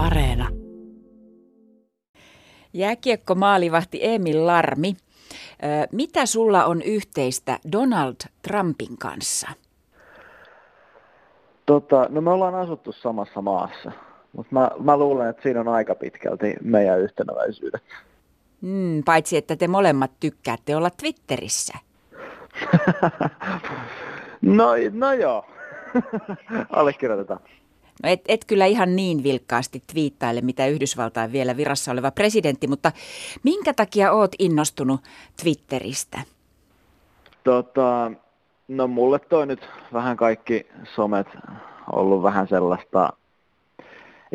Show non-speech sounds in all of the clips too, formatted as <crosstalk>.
Areena. Jääkiekko maalivahti Emil Larmi. Mitä sulla on yhteistä Donald Trumpin kanssa? Tota, no me ollaan asuttu samassa maassa, mutta mä, mä luulen, että siinä on aika pitkälti meidän yhtenäväisyydet. Mm, paitsi, että te molemmat tykkäätte olla Twitterissä. <laughs> no, no joo, <laughs> allekirjoitetaan. No et, et kyllä ihan niin vilkkaasti twiittaile, mitä Yhdysvaltain vielä virassa oleva presidentti, mutta minkä takia oot innostunut Twitteristä? Tota, no mulle toi nyt vähän kaikki somet ollut vähän sellaista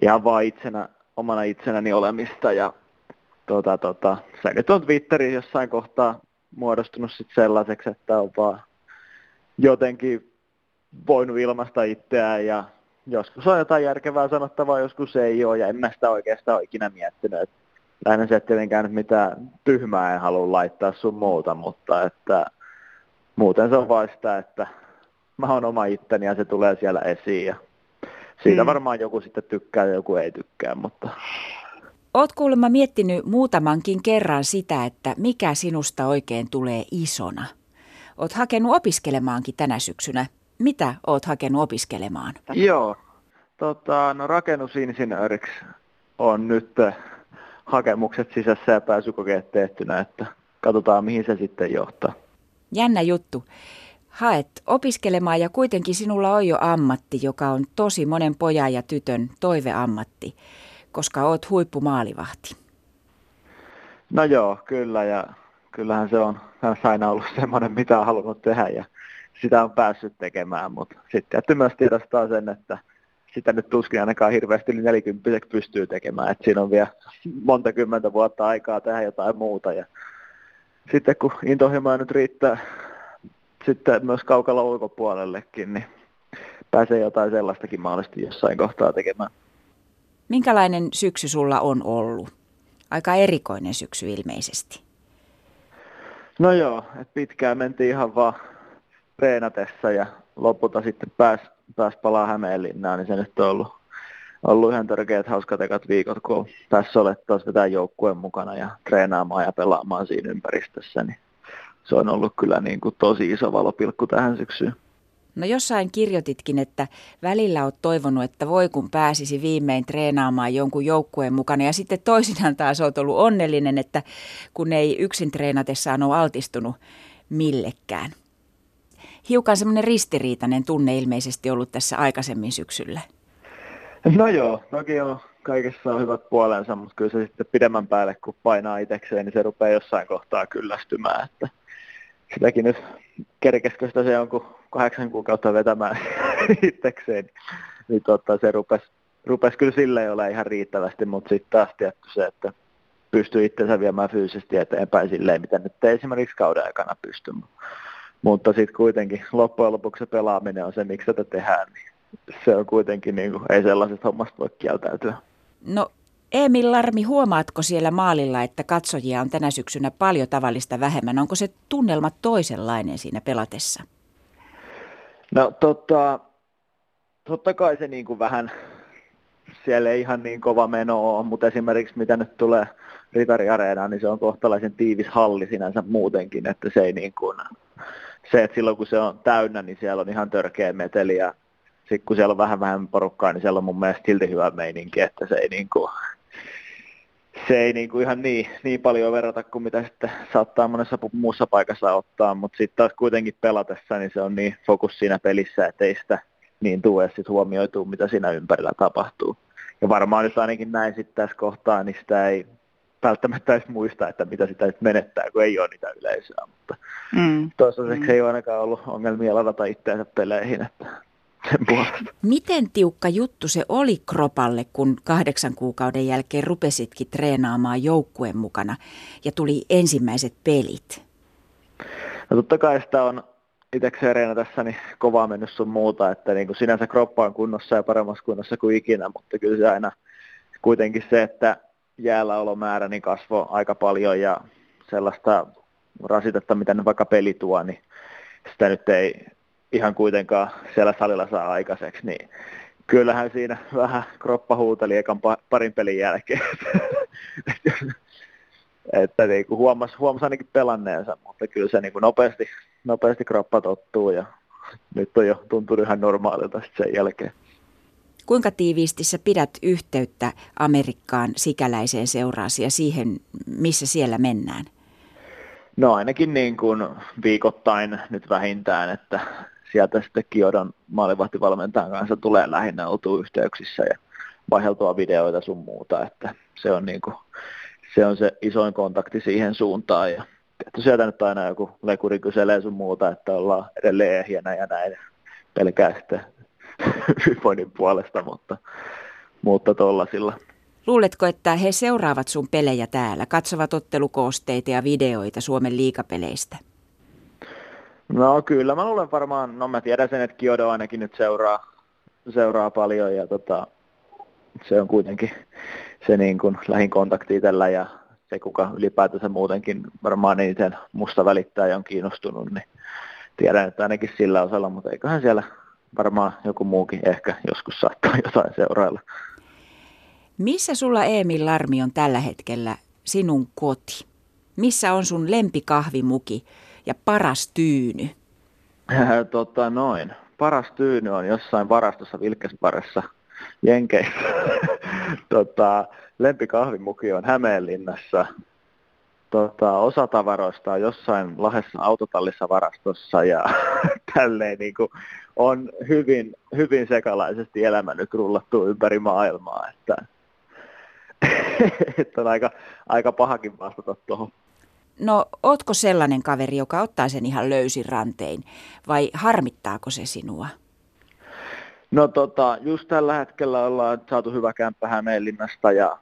ihan vaan itsenä, omana itsenäni olemista ja tota, tota, se nyt on Twitteri jossain kohtaa muodostunut sit sellaiseksi, että on vaan jotenkin voinut ilmaista itseään ja joskus on jotain järkevää sanottavaa, joskus ei ole, ja en mä sitä oikeastaan ole ikinä miettinyt. Et lähinnä se, että tietenkään nyt mitään tyhmää en halua laittaa sun muuta, mutta että muuten se on vain sitä, että mä oon oma itteni ja se tulee siellä esiin. Ja siitä hmm. varmaan joku sitten tykkää ja joku ei tykkää, mutta... Oot kuulemma miettinyt muutamankin kerran sitä, että mikä sinusta oikein tulee isona. Oot hakenut opiskelemaankin tänä syksynä mitä oot hakenut opiskelemaan? Joo, tota, no rakennusinsinööriksi on nyt hakemukset sisässä ja pääsykokeet tehtynä, että katsotaan mihin se sitten johtaa. Jännä juttu. Haet opiskelemaan ja kuitenkin sinulla on jo ammatti, joka on tosi monen pojan ja tytön toiveammatti, koska oot huippumaalivahti. No joo, kyllä ja kyllähän se on aina ollut semmoinen, mitä on halunnut tehdä ja sitä on päässyt tekemään, mutta sitten täytyy myös tiedostaa sen, että sitä nyt tuskin ainakaan hirveästi yli 40 pystyy tekemään, että siinä on vielä monta kymmentä vuotta aikaa tehdä jotain muuta ja sitten kun intohimoja nyt riittää sitten myös kaukalla ulkopuolellekin, niin pääsee jotain sellaistakin mahdollisesti jossain kohtaa tekemään. Minkälainen syksy sulla on ollut? Aika erikoinen syksy ilmeisesti. No joo, että pitkään mentiin ihan vaan treenatessa ja lopulta sitten pääs, pääs palaa Hämeenlinnaan, niin se nyt on ollut, ollut ihan törkeät hauskat ekat viikot, kun päässyt olemaan taas vetää joukkueen mukana ja treenaamaan ja pelaamaan siinä ympäristössä, niin se on ollut kyllä niin kuin tosi iso valopilkku tähän syksyyn. No jossain kirjoititkin, että välillä olet toivonut, että voi kun pääsisi viimein treenaamaan jonkun joukkueen mukana. Ja sitten toisinaan taas olet ollut onnellinen, että kun ei yksin treenatessaan ole altistunut millekään hiukan semmoinen ristiriitainen tunne ilmeisesti ollut tässä aikaisemmin syksyllä. No joo, toki on kaikessa on hyvät puolensa, mutta kyllä se sitten pidemmän päälle, kun painaa itsekseen, niin se rupeaa jossain kohtaa kyllästymään. Että sitäkin nyt kerkeskö sitä se jonkun kahdeksan kuukautta vetämään <laughs> itsekseen, niin tota, se rupesi, rupesi kyllä sille ole ihan riittävästi, mutta sitten taas tietty se, että pystyy itsensä viemään fyysisesti eteenpäin silleen, mitä nyt ei esimerkiksi kauden aikana pysty. Mutta sitten kuitenkin loppujen lopuksi se pelaaminen on se, miksi tätä tehdään. Niin se on kuitenkin, niin kuin, ei sellaisesta hommasta voi kieltäytyä. No Emil Larmi, huomaatko siellä maalilla, että katsojia on tänä syksynä paljon tavallista vähemmän? Onko se tunnelma toisenlainen siinä pelatessa? No tota, totta kai se niin kuin vähän, siellä ei ihan niin kova meno ole, mutta esimerkiksi mitä nyt tulee Ritari Areenaan, niin se on kohtalaisen tiivis halli sinänsä muutenkin, että se ei niin kuin, se, että silloin kun se on täynnä, niin siellä on ihan törkeä meteli ja sitten kun siellä on vähän vähän porukkaa, niin siellä on mun mielestä silti hyvä meininki, että se ei, niin kuin, se ei niin kuin ihan niin, niin paljon verrata kuin mitä sitten saattaa monessa muussa paikassa ottaa, mutta sitten taas kuitenkin pelatessa, niin se on niin fokus siinä pelissä, että ei sitä niin tule sitten huomioituu, mitä siinä ympärillä tapahtuu. Ja varmaan nyt ainakin näin sitten tässä kohtaa, niin sitä ei välttämättä edes muista, että mitä sitä nyt menettää, kun ei ole niitä yleisöä. Mutta mm. toistaiseksi mm. ei ole ainakaan ollut ongelmia ladata itseänsä peleihin, että sen puolesta. Miten tiukka juttu se oli Kropalle, kun kahdeksan kuukauden jälkeen rupesitkin treenaamaan joukkueen mukana ja tuli ensimmäiset pelit? No totta kai sitä on itsekseen tässä niin kovaa mennyt sun muuta, että niin kuin sinänsä kroppa on kunnossa ja paremmassa kunnossa kuin ikinä, mutta kyllä se aina kuitenkin se, että jäälläolomäärä niin kasvoi aika paljon ja sellaista rasitetta, mitä nyt vaikka peli tuo, niin sitä nyt ei ihan kuitenkaan siellä salilla saa aikaiseksi, niin kyllähän siinä vähän kroppa huuteli ekan parin pelin jälkeen. <laughs> että niin kuin huomasi, huomasi ainakin pelanneensa, mutta kyllä se niin kuin nopeasti, nopeasti kroppa tottuu ja nyt on jo tuntunut ihan normaalilta sen jälkeen. Kuinka tiiviisti sä pidät yhteyttä Amerikkaan sikäläiseen seuraasi ja siihen, missä siellä mennään? No ainakin niin kuin viikoittain nyt vähintään, että sieltä sitten Kiodon maalivahtivalmentajan kanssa tulee lähinnä oltua yhteyksissä ja vaihdeltua videoita sun muuta, että se on, niin kuin, se, on se isoin kontakti siihen suuntaan ja että sieltä nyt aina joku lekuri kyselee sun muuta, että ollaan edelleen ehjänä ja näin pelkää sitten <laughs> hyvinvoinnin puolesta, mutta, mutta tollasilla. Luuletko, että he seuraavat sun pelejä täällä, katsovat ottelukoosteita ja videoita Suomen liikapeleistä? No kyllä, mä luulen varmaan, no mä tiedän sen, että Kiodo ainakin nyt seuraa, seuraa paljon ja tota, se on kuitenkin se niin kuin lähin kontakti tällä ja se, kuka ylipäätänsä muutenkin varmaan eniten musta välittää ja on kiinnostunut, niin tiedän, että ainakin sillä osalla, mutta eiköhän siellä varmaan joku muukin ehkä joskus saattaa <laughs> jotain seurailla. Missä sulla Emil Larmi on tällä hetkellä sinun koti? Missä on sun lempikahvimuki ja paras tyyny? <laughs> tota noin. Paras tyyny on jossain varastossa Vilkesparessa Jenkeissä. <laughs> tota, lempikahvimuki on Hämeenlinnassa. Tota, osa tavaroista on jossain lahessa autotallissa varastossa ja tälleen niin kuin, on hyvin, hyvin sekalaisesti elämä nyt rullattu ympäri maailmaa, että, <laughs> että on aika, aika pahakin vastata tuohon. No, ootko sellainen kaveri, joka ottaa sen ihan löysin rantein, vai harmittaako se sinua? No tota, just tällä hetkellä ollaan saatu hyvä kämppä Hämeenlinnasta ja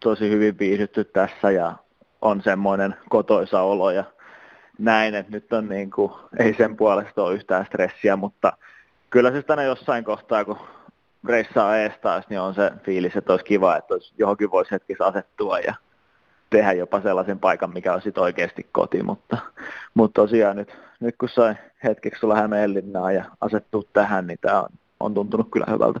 tosi hyvin viihdytty tässä ja on semmoinen kotoisa olo ja näin, että nyt on niin kuin, ei sen puolesta ole yhtään stressiä, mutta kyllä se aina jossain kohtaa, kun reissaa ees taas, niin on se fiilis, että olisi kiva, että olisi, johonkin voisi hetkessä asettua ja tehdä jopa sellaisen paikan, mikä on sitten oikeasti koti, mutta, mutta tosiaan nyt, nyt kun sai hetkeksi tulla Hämeenlinnaan ja asettua tähän, niin tämä on, on tuntunut kyllä hyvältä.